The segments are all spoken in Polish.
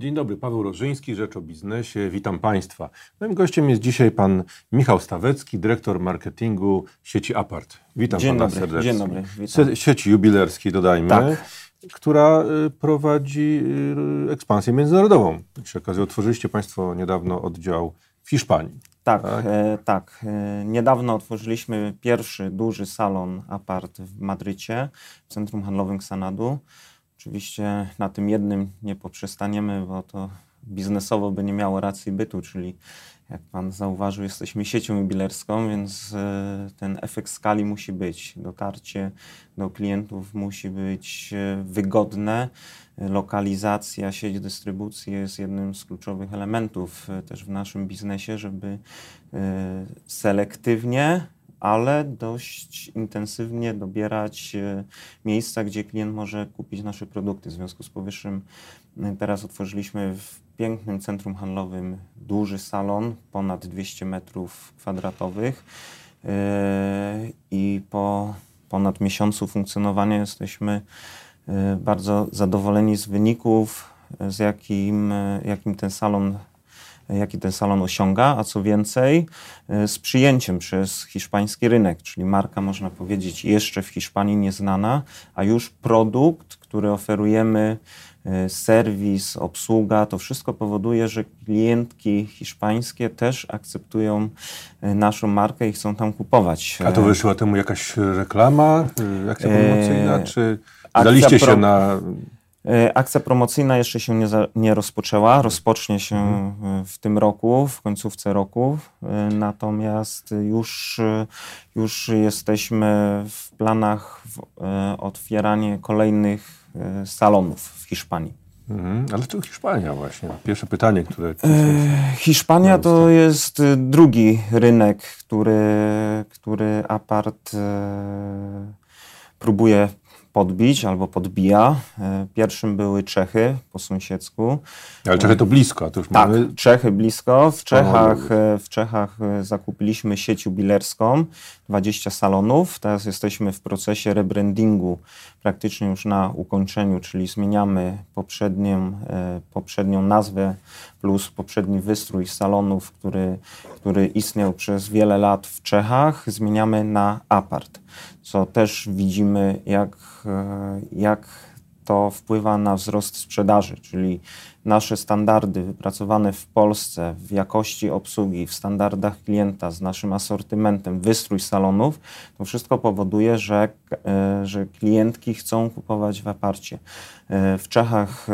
Dzień dobry, Paweł Rożyński, Rzecz o Biznesie. Witam Państwa. Moim gościem jest dzisiaj pan Michał Stawecki, dyrektor marketingu sieci Apart. Witam Dzień pana dobry, serdecznie. dzień dobry, witam. Sie- Sieci jubilerskiej, dodajmy, Tak. która y, prowadzi y, ekspansję międzynarodową. Przy okazji otworzyliście Państwo niedawno oddział w Hiszpanii. Tak, Tak. e, tak. E, niedawno otworzyliśmy pierwszy duży salon apart w Madrycie, w centrum handlowym Xanadu. Oczywiście na tym jednym nie poprzestaniemy, bo to biznesowo by nie miało racji bytu, czyli jak pan zauważył, jesteśmy siecią jubilerską, więc e, ten efekt skali musi być. Dotarcie do klientów musi być e, wygodne. Lokalizacja, sieć dystrybucji jest jednym z kluczowych elementów e, też w naszym biznesie, żeby selektywnie, ale dość intensywnie dobierać e, miejsca, gdzie klient może kupić nasze produkty. W związku z powyższym e, teraz otworzyliśmy w pięknym centrum handlowym duży salon, ponad 200 metrów kwadratowych e, i po ponad miesiącu funkcjonowania jesteśmy bardzo zadowoleni z wyników, z jakim, jakim ten salon jaki ten salon osiąga, a co więcej, e, z przyjęciem przez hiszpański rynek, czyli marka, można powiedzieć, jeszcze w Hiszpanii nieznana, a już produkt, który oferujemy, e, serwis, obsługa, to wszystko powoduje, że klientki hiszpańskie też akceptują e, naszą markę i chcą tam kupować. A to E, wyszła temu jakaś reklama, akcja promocyjna, czy daliście się na... E, Akcja promocyjna jeszcze się nie, za, nie rozpoczęła. Rozpocznie się e, w tym roku, w końcówce roku. E, Natomiast już, już jesteśmy w planach w, otwieranie kolejnych salonów w Hiszpanii. Mhm, ale to Hiszpania właśnie. Pierwsze pytanie, które... Hiszpania to jest drugi rynek, który, który apart próbuje podbić albo podbija. E, Pierwszym były Czechy po sąsiedzku. Ale trochę to blisko, a to już Tak, mamy... Czechy blisko. W Czechach, e, w Czechach e, zakupiliśmy sieć jubilerską, 20 salonów. Teraz jesteśmy w procesie rebrandingu, praktycznie już na ukończeniu, czyli zmieniamy poprzednią, poprzednią nazwę plus poprzedni wystrój salonów, który, który istniał przez wiele lat w Czechach, zmieniamy na apart, co też widzimy, jak, e, jak to wpływa na wzrost sprzedaży, czyli nasze standardy wypracowane w Polsce w jakości obsługi, w standardach klienta, z naszym asortymentem, wystrój salonów, to wszystko powoduje, że, e, że klientki chcą kupować w aparcie. E, W Czechach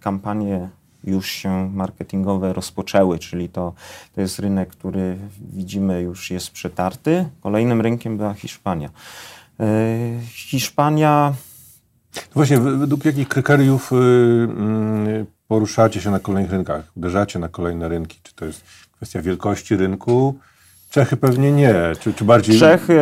kampanie już się marketingowe rozpoczęły, czyli to, to jest rynek, który widzimy już jest przetarty. Kolejnym rynkiem była Hiszpania. E, Hiszpania Właśnie, w- według jakich kryteriów y, y, poruszacie się na kolejnych rynkach? Uderzacie na kolejne rynki? Czy to jest kwestia wielkości rynku? Czechy pewnie nie. Czy, czy bardziej... Czechy,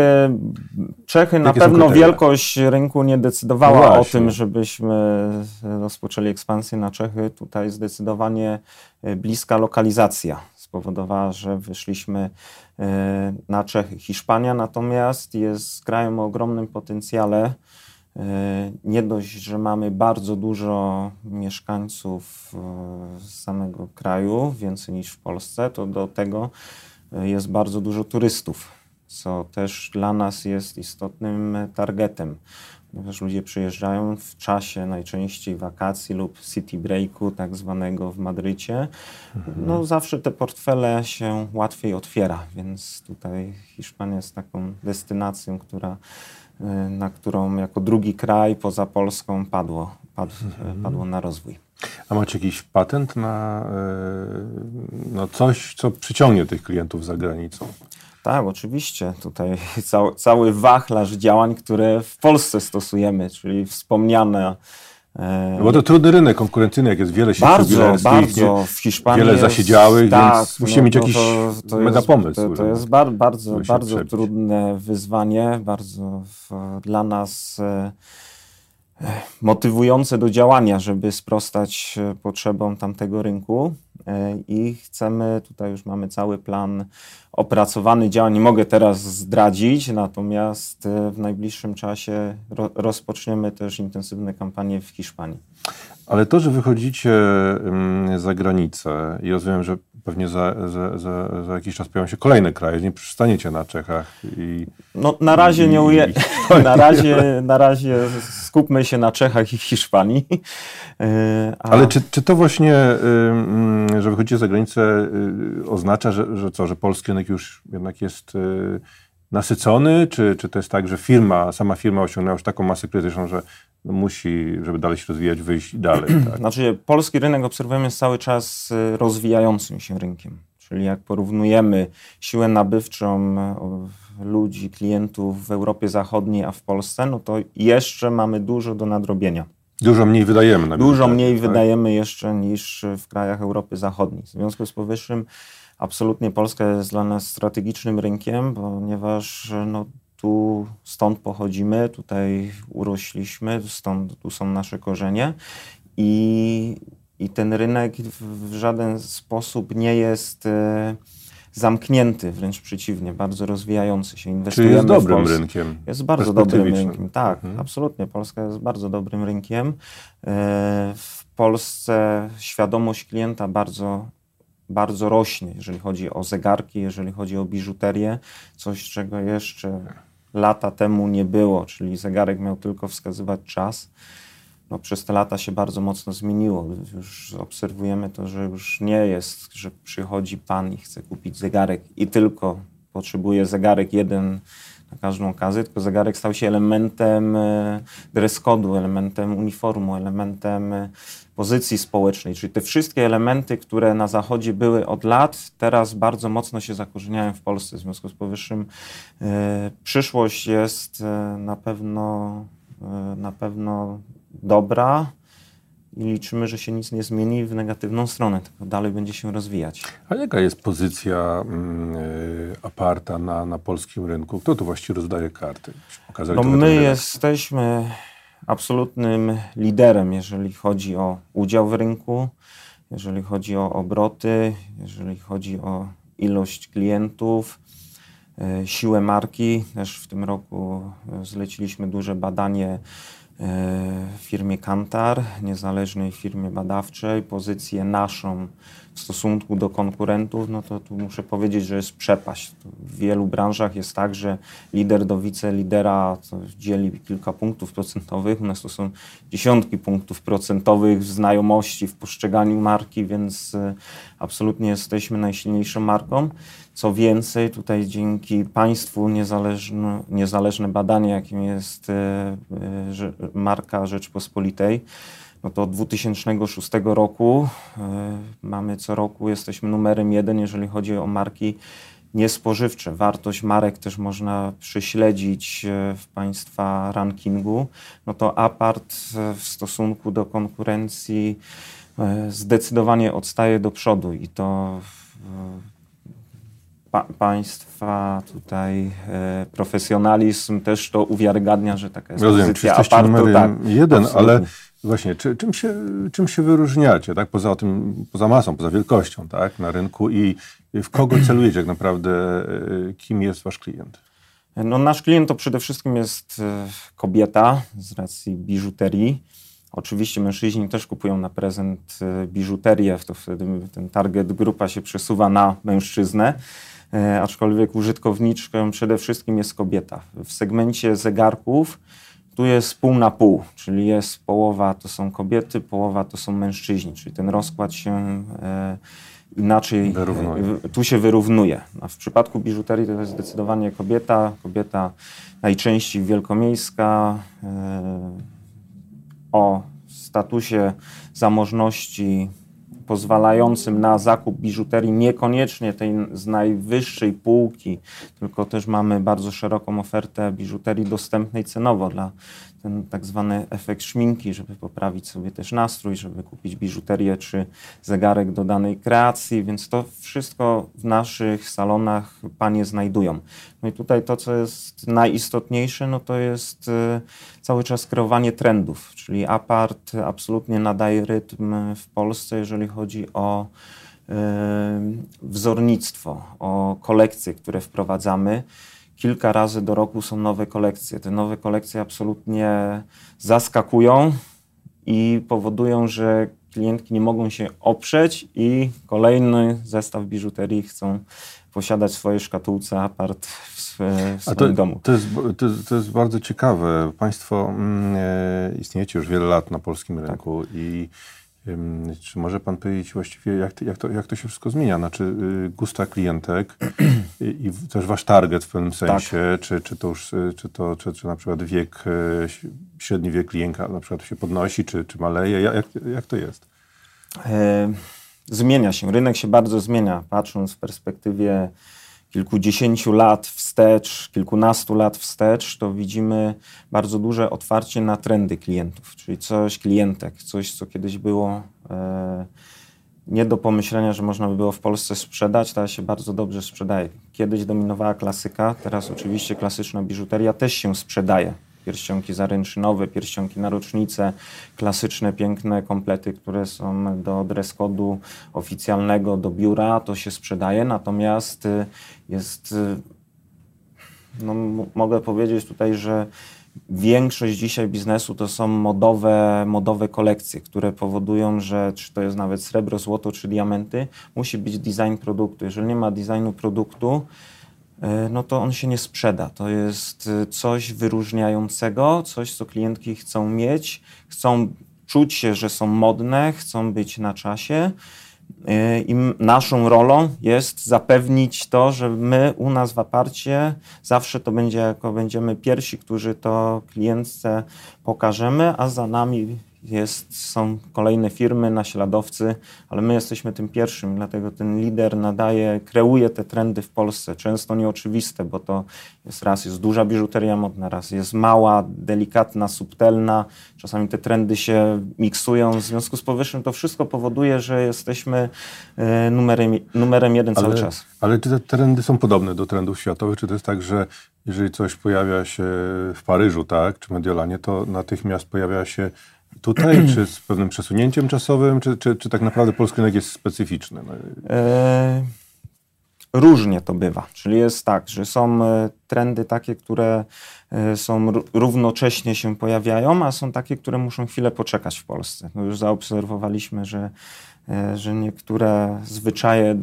Czechy na pewno wielkość rynku nie decydowała No o tym, żebyśmy rozpoczęli ekspansję na Czechy. Tutaj zdecydowanie e, bliska lokalizacja spowodowała, że wyszliśmy e, na Czechy. Hiszpania natomiast jest krajem o ogromnym potencjale. E, Nie dość, że mamy bardzo dużo mieszkańców z samego kraju, więcej niż w Polsce, to do tego jest bardzo dużo turystów, co też dla nas jest istotnym targetem, ponieważ ludzie przyjeżdżają w czasie najczęściej wakacji lub city breaku, tak zwanego w Madrycie. No zawsze te portfele się łatwiej otwiera, więc tutaj Hiszpania jest taką destynacją, która y, na którą jako drugi kraj poza Polską padło, padł, padło na rozwój. A macie jakiś patent na y, no coś, co przyciągnie tych klientów za granicą? Tak, oczywiście. Tutaj cały, cały wachlarz działań, które w Polsce stosujemy, czyli wspomniane. e, No bo to trudny rynek konkurencyjny, jak jest wiele sieci Bardzo, bardzo. W Hiszpanii wiele zasiedziałych, tak, więc musimy mieć jakiś mega jest, pomysł, To, to jest bar, bardzo, się bardzo trudne wyzwanie, bardzo w, dla nas e, e, motywujące do działania, żeby sprostać e, potrzebom tamtego rynku. E, I chcemy, tutaj już mamy cały plan opracowany działań. Nie mogę teraz zdradzić, natomiast e, w najbliższym czasie ro, rozpoczniemy też intensywne kampanie w Hiszpanii. Ale to, że wychodzicie za granicę i rozumiem, że pewnie za, za, za, za jakiś czas pojawią się kolejne kraje, nie przystaniecie na Czechach i... No na razie i, nie uje... na, razie, na razie skupmy się na Czechach i Hiszpanii. E, a... Ale czy, czy to właśnie, że wychodzicie za granicę y, oznacza, że, że co, że polski rynek już jednak jest y, nasycony, czy, czy to jest tak, że firma, sama firma osiągnęła już taką masę krytyczną, że musi, żeby dalej się rozwijać, wyjść dalej. Tak? Znaczy, polski rynek obserwujemy cały czas y, rozwijającym się rynkiem. Czyli jak porównujemy siłę nabywczą ludzi, klientów w Europie Zachodniej, a w Polsce, no to jeszcze mamy dużo do nadrobienia. Dużo mniej wydajemy na Dużo mniej tak? wydajemy jeszcze niż w krajach Europy Zachodniej. W związku z powyższym absolutnie Polska jest dla nas strategicznym rynkiem, ponieważ no, tu stąd pochodzimy, tutaj urośliśmy, stąd tu są nasze korzenie i, i ten rynek w, w żaden sposób nie jest e, zamknięty, wręcz przeciwnie, bardzo rozwijający się. Inwestujemy Czyli jest dobrym rynkiem. Jest bardzo dobrym rynkiem, tak, mhm. absolutnie. Polska jest bardzo dobrym rynkiem. E, w Polsce świadomość klienta bardzo bardzo rośnie, jeżeli chodzi o zegarki, jeżeli chodzi o biżuterię, coś czego jeszcze lata temu nie było, czyli zegarek miał tylko wskazywać czas. No, przez te lata się bardzo mocno zmieniło. Już obserwujemy to, że już nie jest, że przychodzi pan i chce kupić zegarek i tylko potrzebuje zegarek jeden na każdą okazję, tylko zegarek stał się elementem e, dress code'u, elementem uniformu, elementem e, pozycji społecznej, czyli te wszystkie elementy, które na Zachodzie były od lat, teraz bardzo mocno się zakorzeniają w Polsce. W związku z powyższym e, przyszłość jest na pewno, na pewno dobra i liczymy, że się nic nie zmieni w negatywną stronę, tylko dalej będzie się rozwijać. A jaka jest pozycja y, aparta na, na polskim rynku? Kto tu właściwie rozdaje karty? no my jesteśmy absolutnym liderem, jeżeli chodzi o udział w rynku, jeżeli chodzi o obroty, jeżeli chodzi o ilość klientów, y, siłę marki. Też w tym roku zleciliśmy duże badanie w firmie Kantar, niezależnej firmie badawczej, pozycję naszą w stosunku do konkurentów, no to tu muszę powiedzieć, że jest przepaść. W wielu branżach jest tak, że lider do wicelidera dzieli kilka punktów procentowych. U nas to są dziesiątki punktów procentowych w znajomości, w postrzeganiu marki, więc e, absolutnie jesteśmy najsilniejszą marką. Co więcej, tutaj dzięki państwu niezależne, niezależne badanie, jakim jest e, e, marka Rzeczpospolitej, no to od 2006 roku e, mamy co roku, jesteśmy numerem jeden, jeżeli chodzi o marki niespożywcze. Wartość marek też można prześledzić w Państwa rankingu. No to apart w stosunku do konkurencji zdecydowanie odstaje do przodu i to pa, państwa tutaj e, profesjonalizm też to uwiarygadnia, że taka jest Rozumiem, pozycja apartu. Numerem tak, jeden, absolutnie. ale właśnie, czy, czym, się, czym się wyróżniacie, tak? Poza tym, poza masą, poza wielkością, tak? Na rynku i w kogo celujecie tak naprawdę, e, kim jest wasz klient? No, nasz klient to przede wszystkim jest e, kobieta z racji biżuterii. Oczywiście mężczyźni też kupują na prezent e, biżuterię, to wtedy ten target grupa się przesuwa na mężczyznę. E, aczkolwiek użytkowniczką przede wszystkim jest kobieta. W segmencie zegarków tu jest pół na pół, czyli jest połowa to są kobiety, połowa to są mężczyźni, czyli ten rozkład się e, inaczej wyrównuje. tu się wyrównuje. A w przypadku biżuterii to jest zdecydowanie kobieta, kobieta najczęściej wielkomiejska, o statusie zamożności pozwalającym na zakup biżuterii, niekoniecznie tej z najwyższej półki, tylko też mamy bardzo szeroką ofertę biżuterii dostępnej cenowo dla ten tak zwany efekt szminki, żeby poprawić sobie też nastrój, żeby kupić biżuterię czy zegarek do danej kreacji, więc to wszystko w naszych salonach panie znajdują. No i tutaj to, co jest najistotniejsze, no to jest y, cały czas kreowanie trendów, czyli apart absolutnie nadaje rytm w Polsce, jeżeli chodzi o y, wzornictwo, o kolekcje, które wprowadzamy kilka razy do roku są nowe kolekcje. Te nowe kolekcje absolutnie zaskakują i powodują, że klientki nie mogą się oprzeć i kolejny zestaw biżuterii chcą posiadać w swojej szkatułce apart w, w swoim to, domu. To jest, to, jest, to jest bardzo ciekawe. Państwo mm, e, istniejecie już wiele lat na polskim tak. rynku i czy może pan powiedzieć właściwie, jak to, jak to, jak to się wszystko zmienia? Znaczy y, gusta klientek i, też wasz target w pewnym tak. sensie, tak. czy, czy to już, y, czy to, czy, czy na przykład wiek, y, średni wiek klienta na przykład się podnosi, czy, czy maleje? Jak, jak to jest? Zmienia się. Rynek się bardzo zmienia, patrząc w perspektywie kilkudziesięciu lat wstecz, kilkunastu lat wstecz, to widzimy bardzo duże otwarcie na trendy klientów, czyli coś klientek, coś, co kiedyś było e, nie do pomyślenia, że można by było w Polsce sprzedać, teraz się bardzo dobrze sprzedaje. Kiedyś dominowała klasyka, teraz oczywiście klasyczna biżuteria też się sprzedaje pierścionki zaręczynowe, pierścionki na rocznicę, klasyczne, piękne komplety, które są do dress kodu oficjalnego, do biura, to się sprzedaje, natomiast y, jest, y, no, mogę powiedzieć tutaj, że większość dzisiaj biznesu to są modowe, modowe kolekcje, które powodują, że czy to jest nawet srebro, złoto czy diamenty, musi być design produktu. Jeżeli nie ma designu produktu, no to on się nie sprzeda. To jest e, coś wyróżniającego, coś, co klientki chcą mieć, chcą czuć się, że są modne, chcą być na czasie. E, I naszą rolą jest zapewnić to, że my u nas w aparcie zawsze to będzie, jako będziemy pierwsi, którzy to klientce pokażemy, a za nami jest, są kolejne firmy, naśladowcy, ale my jesteśmy tym pierwszym, dlatego ten lider nadaje, kreuje te trendy w Polsce, często nieoczywiste, bo to jest raz jest duża biżuteria modna, raz jest mała, delikatna, subtelna, czasami te trendy się miksują, w związku z powyższym to wszystko powoduje, że jesteśmy e, numerem, numerem jeden ale, cały czas. Ale czy te trendy są podobne do trendów światowych, czy to jest tak, że jeżeli coś pojawia się w Paryżu, tak, czy Mediolanie, to natychmiast pojawia się tutaj, czy z pewnym przesunięciem czasowym, czy, czy, czy tak naprawdę polski rynek jest specyficzny? No. E, różnie to bywa. Czyli jest tak, że są e, trendy takie, które e, są równocześnie się pojawiają, a są takie, które muszą chwilę poczekać w Polsce. No już zaobserwowaliśmy, że E, że niektóre zwyczaje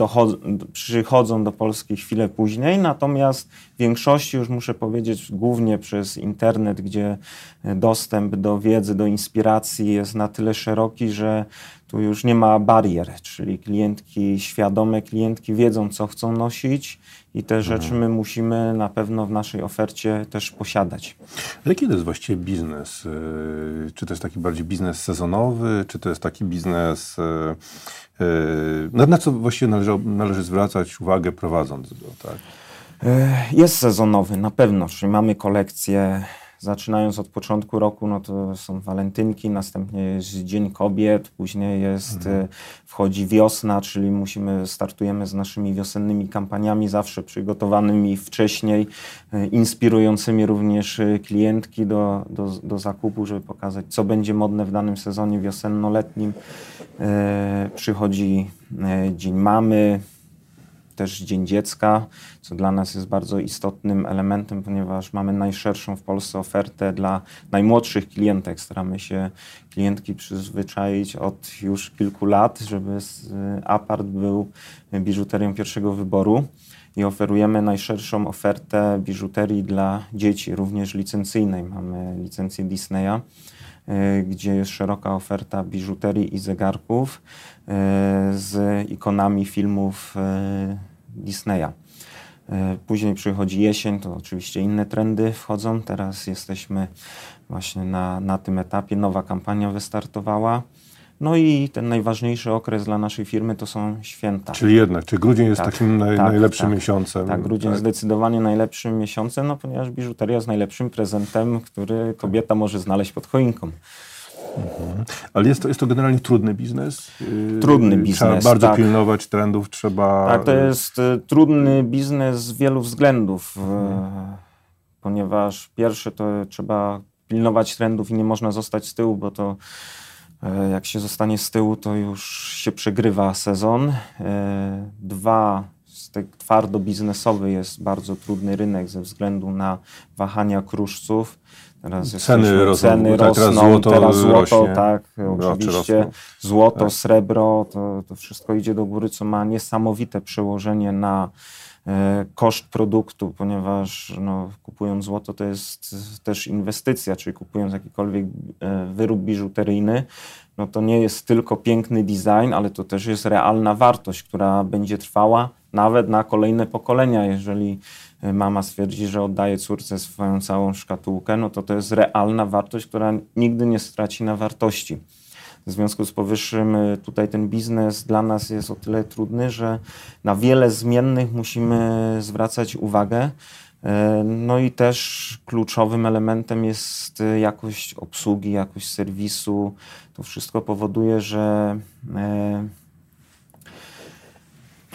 przychodzą do Polski chwilę później, natomiast w większości już muszę powiedzieć, głównie przez internet, gdzie dostęp do wiedzy, do inspiracji jest na tyle szeroki, że tu już nie ma barier, czyli klientki, świadome klientki wiedzą, co chcą nosić i te mhm. rzeczy my musimy na pewno w naszej ofercie też posiadać. Ale kiedy jest właściwie biznes? Y, czy to jest taki bardziej biznes sezonowy, czy to jest taki biznes, na, na co właściwie należy, należy zwracać uwagę prowadząc go, tak? Jest sezonowy, na pewno, czyli mamy kolekcję zaczynając od początku roku, no to są walentynki, następnie jest Dzień Kobiet, później jest, mhm. E, wchodzi wiosna, czyli musimy, startujemy z naszymi wiosennymi kampaniami, zawsze przygotowanymi wcześniej, e, inspirującymi również e, klientki do, do, do zakupu, żeby pokazać, co będzie modne w danym sezonie wiosenno-letnim. Przychodzi Dzień Mamy, też Dzień Dziecka, co dla nas jest bardzo istotnym elementem, ponieważ mamy najszerszą w Polsce ofertę dla najmłodszych klientek. Staramy się klientki przyzwyczaić od już kilku lat, żeby apart był biżuterią pierwszego wyboru i oferujemy najszerszą ofertę biżuterii dla dzieci, również licencyjnej. Mamy licencję Disneya gdzie jest szeroka oferta biżuterii i zegarków e, z ikonami filmów e, Disneya. E, później przychodzi jesień, to oczywiście inne trendy wchodzą. Teraz jesteśmy właśnie na, na tym etapie. Nowa kampania wystartowała. No i ten najważniejszy okres dla naszej firmy to są święta. Czyli jednak, czy grudzień jest tak, takim naj, tak, najlepszym tak, miesiącem? Tak, grudzień tak. zdecydowanie najlepszym miesiącem, no ponieważ biżuteria jest najlepszym prezentem, który kobieta może znaleźć pod choinką. Mhm. Ale jest to, jest to generalnie trudny biznes? Yy, trudny biznes, Trzeba bardzo tak. pilnować trendów, trzeba... Tak, to jest y, trudny biznes z wielu względów, mhm. ponieważ pierwsze to trzeba pilnować trendów i nie można zostać z tyłu, bo to jak się zostanie z tyłu, to już się przegrywa sezon. E, dwa, twardo biznesowy jest bardzo trudny rynek ze względu na wahania kruszców Teraz Ceny rosną, ceny tak, teraz rosną, złoto teraz złoto, rośnie, tak, oczywiście. rosną. Złoto, Tak. srebro, to, to wszystko idzie do góry, co ma niesamowite przełożenie na e, koszt produktu, ponieważ no, kupując złoto to jest też inwestycja, czyli kupując jakikolwiek e, wyrób biżuteryjny, no to nie jest tylko piękny design, ale to też jest realna wartość, która będzie trwała nawet na kolejne pokolenia. Jeżeli e, mama stwierdzi, że oddaje córce swoją całą szkatułkę, no to to jest realna wartość, która nigdy nie straci na wartości. W związku z powyższym y, tutaj ten biznes dla nas jest o tyle trudny, że na wiele zmiennych musimy zwracać uwagę. E, No i też kluczowym elementem jest y, jakość obsługi, jakość serwisu. To wszystko powoduje, że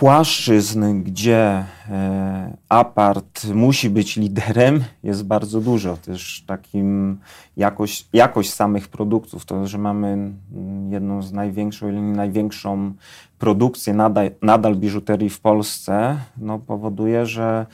płaszczyzn, gdzie e, apart musi być liderem, jest bardzo dużo. Też takim jakość, jakość samych produktów, to, że mamy mm, jedną z największą, nie największą produkcję nadal, nadal biżuterii w Polsce, no, powoduje, że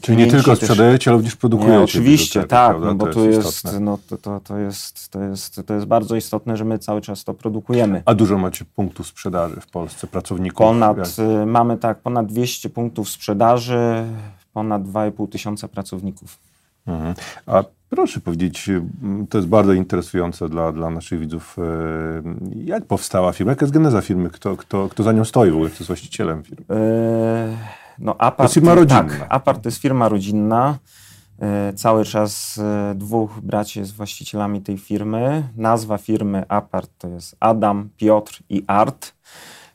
Czyli nie tylko sprzedajecie, ale również produkujecie. nie, oczywiście, tak, no bo To jest, istotne. no, to, to, to, jest, to, jest, to jest bardzo istotne, że my cały czas to produkujemy. A dużo macie punktów sprzedaży w Polsce, pracowników? Ponad, Jak- y, mamy tak, ponad 200 punktów sprzedaży, ponad 2,5 tysiąca pracowników. Mhm. A proszę powiedzieć, m, to jest bardzo interesujące dla, dla naszych widzów, e, jak powstała firma, jaka jest geneza firmy, kto, kto, kto za nią stoi w ogóle, kto jest właścicielem firmy? Yy, No, Apart, firma rodzinna. Tak, Apart to jest firma rodzinna. Yy, Cały czas yy, dwóch braci jest właścicielami tej firmy. Nazwa firmy Apart to jest Adam, Piotr i Art,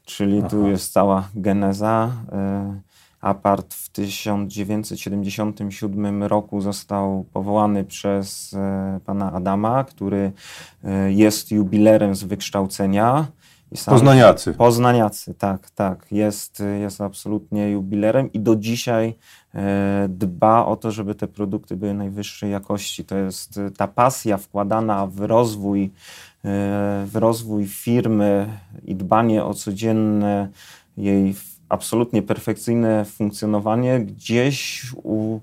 czyli tu Aha. jest cała geneza. Yy, Apart w 1977 roku został powołany przez e, pana Adama, który e, jest jubilerem z wykształcenia. Poznaniacy. Poznaniacy, tak, tak. Jest, jest absolutnie jubilerem i do dzisiaj e, dba o to, żeby te produkty były najwyższej jakości. To jest e, ta pasja wkładana w rozwój, e, w rozwój firmy i dbanie o codzienne jej absolutnie perfekcyjne funkcjonowanie gdzieś u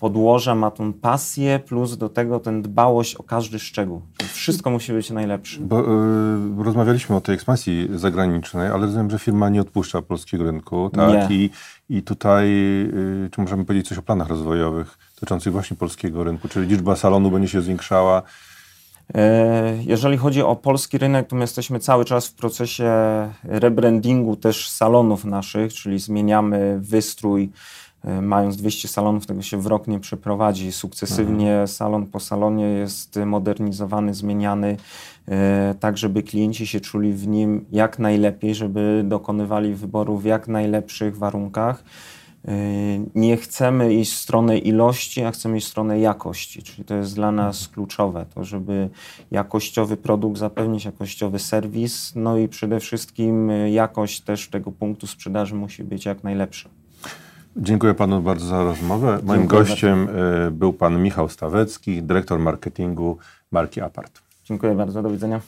podłoża ma tą pasję, plus do tego ten dbałość o każdy szczegół. Wszystko musi być najlepsze. Bo, y, rozmawialiśmy o tej ekspansji zagranicznej, ale rozumiem, że firma nie odpuszcza polskiego rynku, tak? Nie. I, I tutaj, y, czy możemy powiedzieć coś o planach rozwojowych dotyczących właśnie polskiego rynku? Czyli liczba salonu będzie się zwiększała? E, Jeżeli chodzi o polski rynek, to my jesteśmy cały czas w procesie rebrandingu też salonów naszych, czyli zmieniamy wystrój. E, Mając 200 salonów, tego się w rok nie przeprowadzi. Sukcesywnie salon po salonie jest modernizowany, zmieniany, e, tak żeby klienci się czuli w nim jak najlepiej, żeby dokonywali wyboru w jak najlepszych warunkach. Yy, Nie chcemy iść w stronę ilości, a chcemy iść w stronę jakości, czyli to jest dla nas kluczowe, to żeby jakościowy produkt zapewnić, jakościowy serwis, no i przede wszystkim jakość też tego punktu sprzedaży musi być jak najlepsza. Dziękuję panu bardzo za rozmowę. Moim Dziękuję gościem y, był pan Michał Stawecki, dyrektor marketingu marki Apart. Dziękuję bardzo, do widzenia.